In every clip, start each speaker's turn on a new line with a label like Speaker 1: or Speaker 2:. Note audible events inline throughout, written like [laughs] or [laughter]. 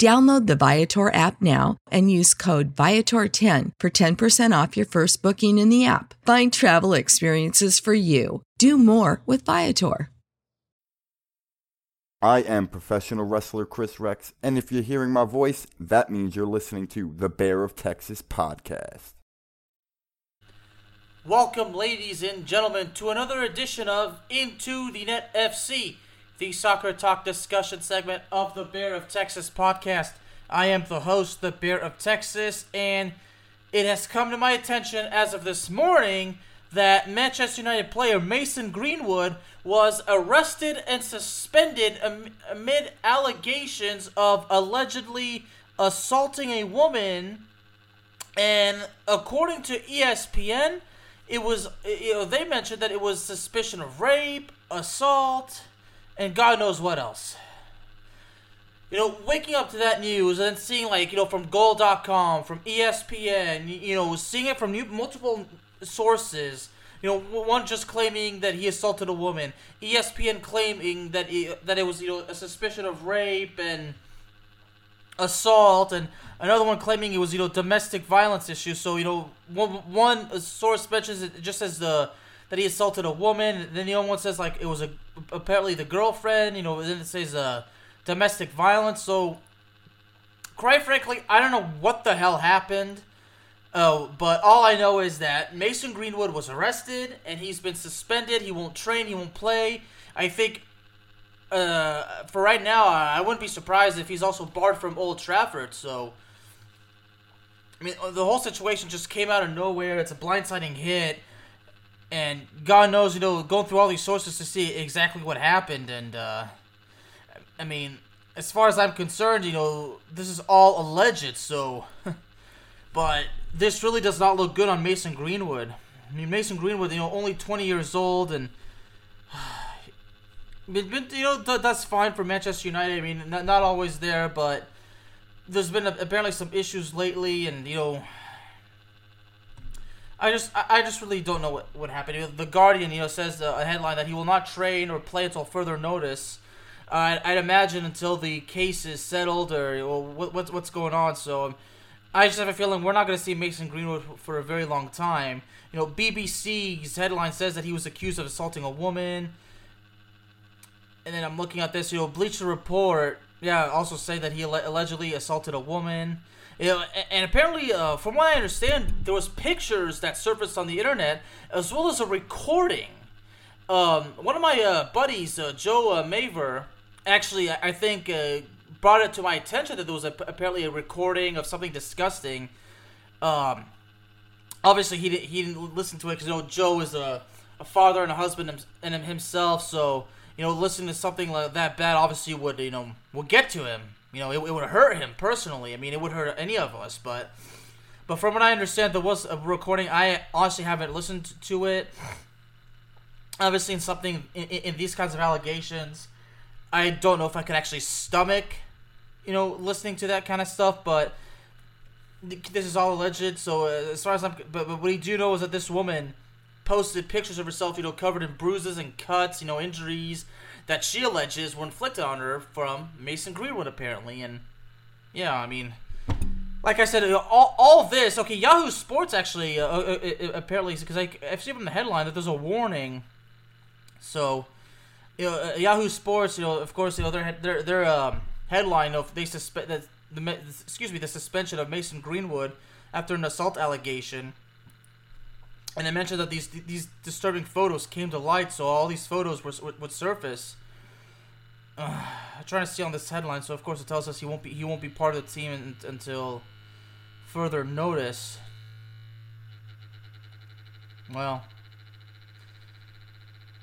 Speaker 1: Download the Viator app now and use code Viator10 for 10% off your first booking in the app. Find travel experiences for you. Do more with Viator.
Speaker 2: I am professional wrestler Chris Rex, and if you're hearing my voice, that means you're listening to the Bear of Texas podcast.
Speaker 3: Welcome, ladies and gentlemen, to another edition of Into the Net FC, the soccer talk discussion segment of the Bear of Texas podcast. I am the host, the Bear of Texas, and it has come to my attention as of this morning that Manchester United player Mason Greenwood was arrested and suspended amid allegations of allegedly assaulting a woman. And according to ESPN, it was you know they mentioned that it was suspicion of rape, assault, and God knows what else. You know, waking up to that news and seeing like you know from Goal.com, from ESPN, you, know, seeing it from new, multiple sources. You know, one just claiming that he assaulted a woman, ESPN claiming that he, that it was you know a suspicion of rape and assault, and another one claiming it was you know domestic violence issue. So you know, one one source mentions it just as the that he assaulted a woman. Then the other one says like it was a apparently the girlfriend. You know, then it says uh, domestic violence. So, quite frankly, I don't know what the hell happened. Oh, but all I know is that Mason Greenwood was arrested and he's been suspended. He won't train. He won't play. I think uh, for right now, I wouldn't be surprised if he's also barred from Old Trafford. So, I mean, the whole situation just came out of nowhere. It's a blindsiding hit, and God knows, you know, going through all these sources to see exactly what happened. And uh, I mean, as far as I'm concerned, you know, this is all alleged. So, [laughs] but this really does not look good on Mason Greenwood. I mean, Mason Greenwood, you know, only 20 years old, and [sighs] but, you know th- that's fine for Manchester United. I mean, not, not always there, but there's been a, apparently some issues lately, and you know, I just I, just really don't know what what happened. The Guardian, you know, says uh, a headline that he will not train or play until further notice. Uh, I'd, imagine until the case is settled or what, what's what's going on. So. Um, I just have a feeling we're not going to see Mason Greenwood for a very long time. You know, BBC's headline says that he was accused of assaulting a woman. And then I'm looking at this, you know, Bleacher Report, yeah, also say that he allegedly assaulted a woman. You know, and, apparently, uh, from what I understand, there was pictures that surfaced on the internet as well as a recording. Um, one of my uh, buddies, uh, Joe uh, Maver, actually, I, I think, uh, brought it to my attention that there was a, apparently a recording of something disgusting. Um, obviously, he didn't he didn't listen to it because you know Joe is a, a father and a husband and himself. So you know, listening to something like that bad obviously would you know would get to him. You know, it, it would hurt him personally. I mean, it would hurt any of us. But but from what I understand, there was a recording. I honestly haven't listened to it. Obviously, in something in, in these kinds of allegations, I don't know if I could actually stomach you know, listening to that kind of stuff, but this is all alleged. So uh, as far as I'm, but, but what we do know is that this woman posted pictures of herself, you know, covered in bruises and cuts, you know, injuries. That she alleges were inflicted on her from Mason Greenwood, apparently. And yeah, I mean, like I said, all, all this. Okay, Yahoo Sports actually uh, uh, uh, apparently because I've seen from the headline that there's a warning. So, you know, uh, Yahoo Sports, you know, of course, you know, their their their um, headline of they suspect that the excuse me the suspension of Mason Greenwood after an assault allegation. And they mentioned that these these disturbing photos came to light, so all these photos were, would surface. Uh, [sighs] I'm trying to see on this headline, so of course it tells us he won't be he won't be part of the team in, until further notice. Well.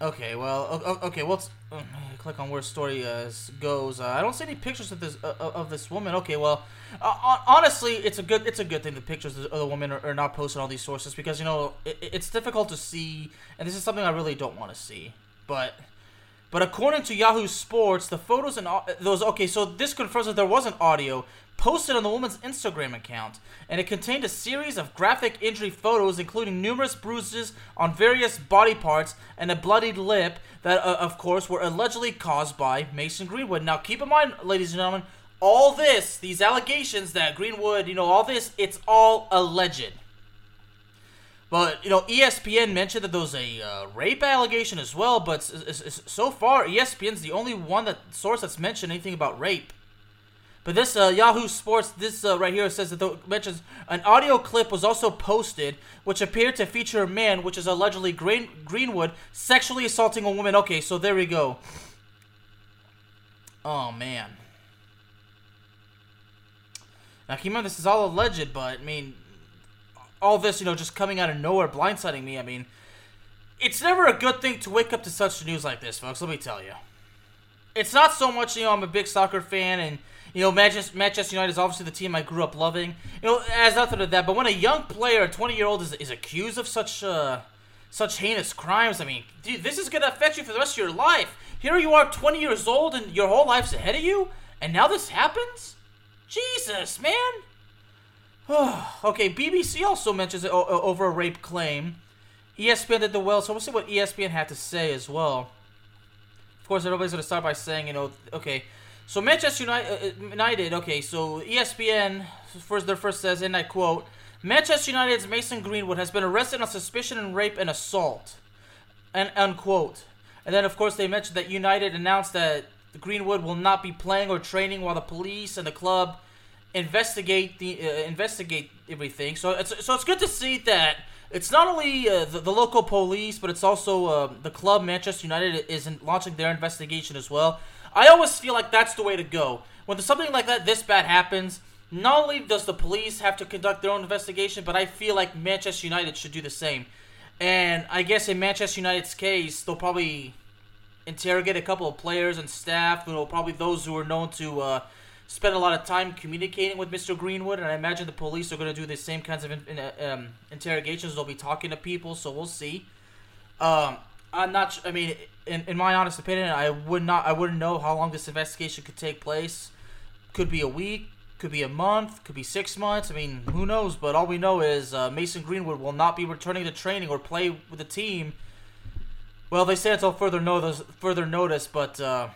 Speaker 3: Okay, well, okay, well, click on where story uh, goes. Uh, I don't see any pictures of this uh, of this woman. Okay, well, uh, honestly, it's a good it's a good thing the pictures of the woman are, are not posted on these sources because you know it, it's difficult to see, and this is something I really don't want to see. But but according to Yahoo Sports, the photos and those okay, so this confirms that there was an audio posted on the woman's Instagram account, and it contained a series of graphic injury photos, including numerous bruises on various body parts and a bloodied lip that, uh, of course, were allegedly caused by Mason Greenwood. Now, keep in mind, ladies and gentlemen, all this, these allegations that Greenwood, you know, all this, it's all alleged. But you know, ESPN mentioned that there was a uh, rape allegation as well. But so far, ESPN's the only one that source that's mentioned anything about rape. But this uh, Yahoo Sports, this uh, right here says that the, mentions an audio clip was also posted, which appeared to feature a man, which is allegedly Green, Greenwood, sexually assaulting a woman. Okay, so there we go. Oh man. Now keep in mind this is all alleged, but I mean, all this you know just coming out of nowhere, blindsiding me. I mean, it's never a good thing to wake up to such news like this, folks. Let me tell you. It's not so much you know I'm a big soccer fan and you know, Manchester, Manchester United is obviously the team I grew up loving. You know, as nothing to that. But when a young player, a 20 year old, is, is accused of such uh, such heinous crimes, I mean, dude, this is gonna affect you for the rest of your life. Here you are, 20 years old, and your whole life's ahead of you, and now this happens. Jesus, man. [sighs] okay, BBC also mentions it over a rape claim. ESPN did the well, so we'll see what ESPN had to say as well. Of course, everybody's gonna start by saying, you know, okay, so Manchester United, uh, uh, United, okay, so ESPN first their first says, and I quote, Manchester United's Mason Greenwood has been arrested on suspicion of rape and assault, and unquote. And then of course they mentioned that United announced that Greenwood will not be playing or training while the police and the club investigate the uh, investigate everything. So it's so it's good to see that it's not only uh, the, the, local police, but it's also uh, the club Manchester United is launching their investigation as well. I always feel like that's the way to go. When something like that this bad happens, not only does the police have to conduct their own investigation, but I feel like Manchester United should do the same. And I guess in Manchester United's case, they'll probably interrogate a couple of players and staff, you know, probably those who are known to uh, spend a lot of time communicating with Mr. Greenwood. And I imagine the police are going to do the same kinds of in, in, uh, um, interrogations. They'll be talking to people, so we'll see. Um, I'm not. I mean, in, in my honest opinion, I would not. I wouldn't know how long this investigation could take place. Could be a week. Could be a month. Could be six months. I mean, who knows? But all we know is uh, Mason Greenwood will not be returning to training or play with the team. Well, they say until further notice. Further notice, but uh,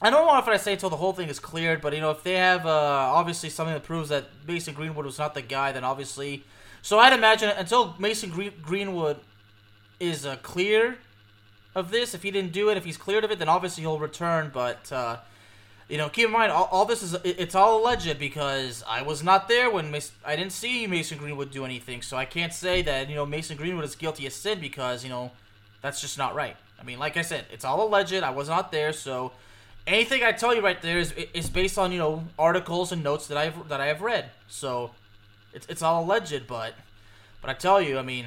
Speaker 3: I don't know if I say until the whole thing is cleared. But you know, if they have uh, obviously something that proves that Mason Greenwood was not the guy, then obviously. So I'd imagine until Mason Greenwood is uh, cleared of this. If he didn't do it, if he's cleared of it, then obviously he'll return. But uh, you know, keep in mind, all, all, this is it's all alleged because I was not there when Mas- I didn't see Mason Greenwood do anything, so I can't say that you know Mason Greenwood is guilty of sin because you know that's just not right. I mean, like I said, it's all alleged. I was not there, so anything I tell you right there is is based on you know articles and notes that I've that I have read. So it's it's all alleged, but but I tell you, I mean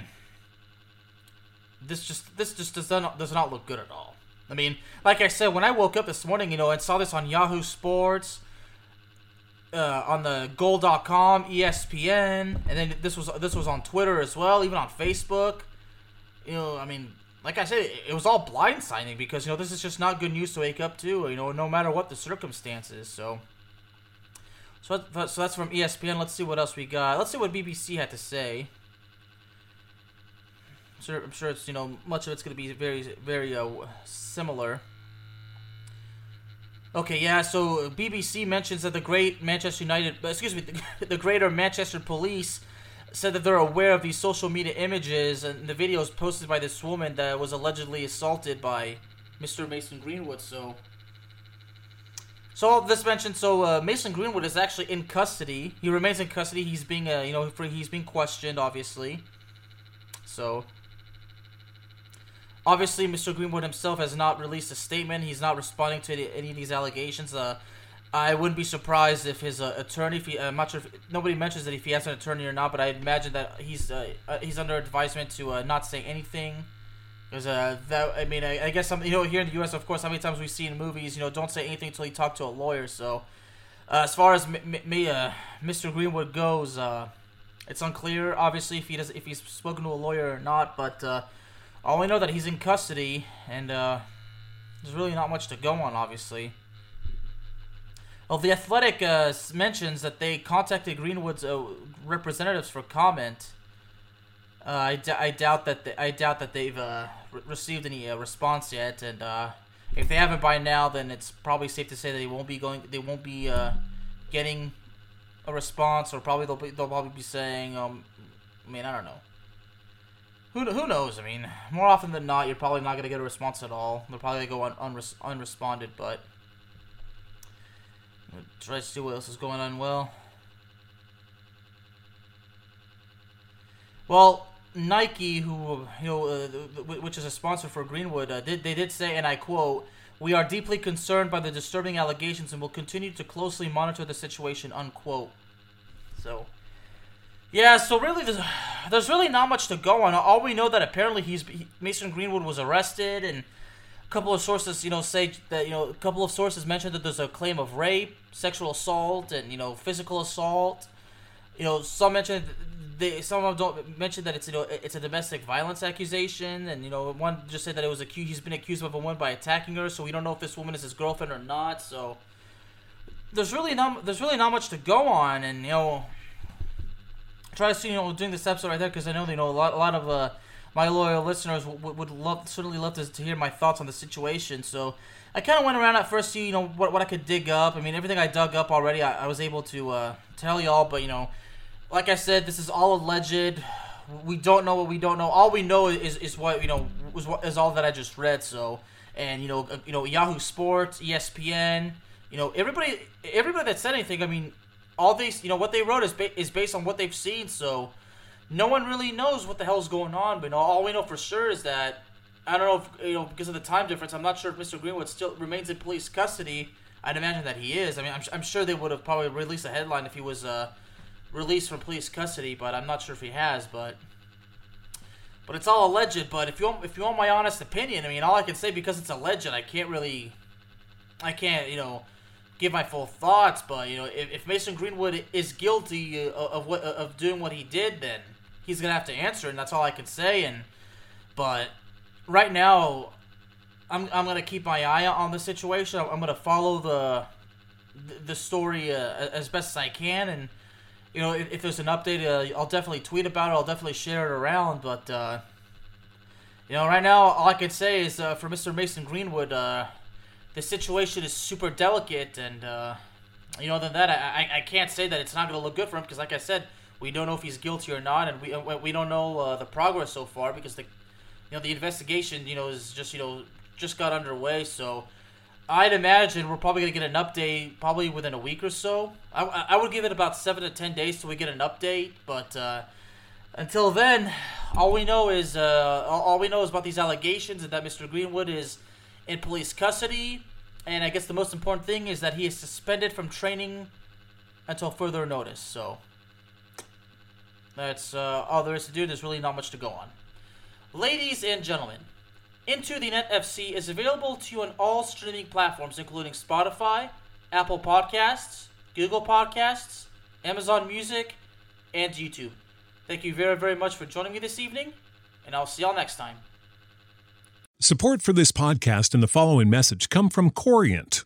Speaker 3: this just this just does not does not look good at all. I mean, like I said, when I woke up this morning, you know, and saw this on Yahoo Sports, uh, on the Goal.com, ESPN, and then this was this was on Twitter as well, even on Facebook. You know, I mean, like I said, it, was all blind signing because you know this is just not good news to wake up to. You know, no matter what the circumstances. So, so so that's from ESPN. Let's see what else we got. Let's see what BBC had to say sure, I'm sure it's you know much of it's going to be very very uh, similar. Okay, yeah. So BBC mentions that the Great Manchester United, excuse me, the, [laughs] the Greater Manchester Police said that they're aware of these social media images and the videos posted by this woman that was allegedly assaulted by Mr. Mason Greenwood. So, so this mentioned. So uh, Mason Greenwood is actually in custody. He remains in custody. He's being, uh, you know, he's being questioned, obviously. So, obviously, Mr. Greenwood himself has not released a statement. He's not responding to any of these allegations. Uh, I wouldn't be surprised if his uh, attorney, if he, I'm not sure if nobody mentions that if he has an attorney or not, but I imagine that he's uh, uh, he's under advisement to uh, not say anything. Because uh, that I mean, I, I guess some you know here in the U.S. Of course, how many times we see in movies, you know, don't say anything until you talk to a lawyer. So, uh, as far as me, uh, Mr. Greenwood goes, uh, it's unclear, obviously, if he does if he's spoken to a lawyer or not. But uh, all we know that he's in custody, and uh, there's really not much to go on, obviously. Well, the Athletic uh, mentions that they contacted Greenwood's uh, representatives for comment. Uh, I, d- I doubt that they, I doubt that they've uh, re- received any uh, response yet, and uh, if they haven't by now, then it's probably safe to say that they won't be going. They won't be getting a response, or probably they'll be, they'll probably be saying, um, I mean, I don't know. Who, who knows? I mean, more often than not, you're probably not going to get a response at all. They're probably go un- unres- unresponded, but Try to see what else is going on. Well, well, Nike, who you know, uh, which is a sponsor for Greenwood, uh, did they did say, and I quote, "We are deeply concerned by the disturbing allegations and will continue to closely monitor the situation." Unquote. So, yeah. So really, there's, there's really not much to go on. All we know that apparently he's he, Mason Greenwood was arrested and couple of sources, you know, say that you know a couple of sources mentioned that there's a claim of rape, sexual assault, and you know physical assault. You know, some mentioned they some of them don't mention that it's you know it's a domestic violence accusation, and you know one just said that it was accused he's been accused of a woman by attacking her, so we don't know if this woman is his girlfriend or not. So there's really not there's really not much to go on, and you know try to see you know doing this episode right there because I know you know a lot a lot of uh my loyal listeners would, would love certainly love to, to hear my thoughts on the situation. So I kind of went around at first, see you know what what I could dig up. I mean, everything I dug up already, I, I was able to uh, tell y'all. But you know, like I said, this is all alleged. We don't know what we don't know. All we know is is what you know was what is all that I just read. So and you know uh, you know Yahoo Sports, ESPN, you know everybody everybody that said anything. I mean, all these you know what they wrote is ba- is based on what they've seen. So no one really knows what the hell's going on. But all we know for sure is that I don't know if you know because of the time difference. I'm not sure if Mr. Greenwood still remains in police custody. I'd imagine that he is. I mean, I'm, I'm sure they would have probably released a headline if he was uh, released from police custody, but I'm not sure if he has. But but it's all alleged. But if you want, if you want my honest opinion, I mean, all I can say because it's alleged, I can't really, I can't you know give my full thoughts. But you know, if, if Mason Greenwood is guilty of, of what of doing what he did, then he's gonna have to answer, and that's all I can say. And but right now, I'm I'm gonna keep my eye on the situation. I'm gonna follow the the story uh, as best as I can, and you know if, if there's an update, uh, I'll definitely tweet about it. I'll definitely share it around. But uh, you know, right now, all I can say is uh, for Mr. Mason Greenwood, uh, the situation is super delicate, and uh, you know, than that, I, I, I can't say that it's not gonna look good for him because, like I said we don't know if he's guilty or not, and we uh, we don't know uh, the progress so far because the you know the investigation you know is just you know just got underway. So I'd imagine we're probably gonna get an update probably within a week or so. I, I would give it about seven to ten days till we get an update, but uh, until then, all we know is uh, all we know is about these allegations and that Mr. Greenwood is in police custody. And I guess the most important thing is that he is suspended from training until further notice. So that's uh, all there is to do. There's really not much to go on. Ladies and gentlemen, Into the Net FC is available to you on all streaming platforms, including Spotify, Apple Podcasts, Google Podcasts, Amazon Music, and YouTube. Thank you very, very much for joining me this evening, and I'll see y'all next time.
Speaker 4: Support for this podcast and the following message come from Corient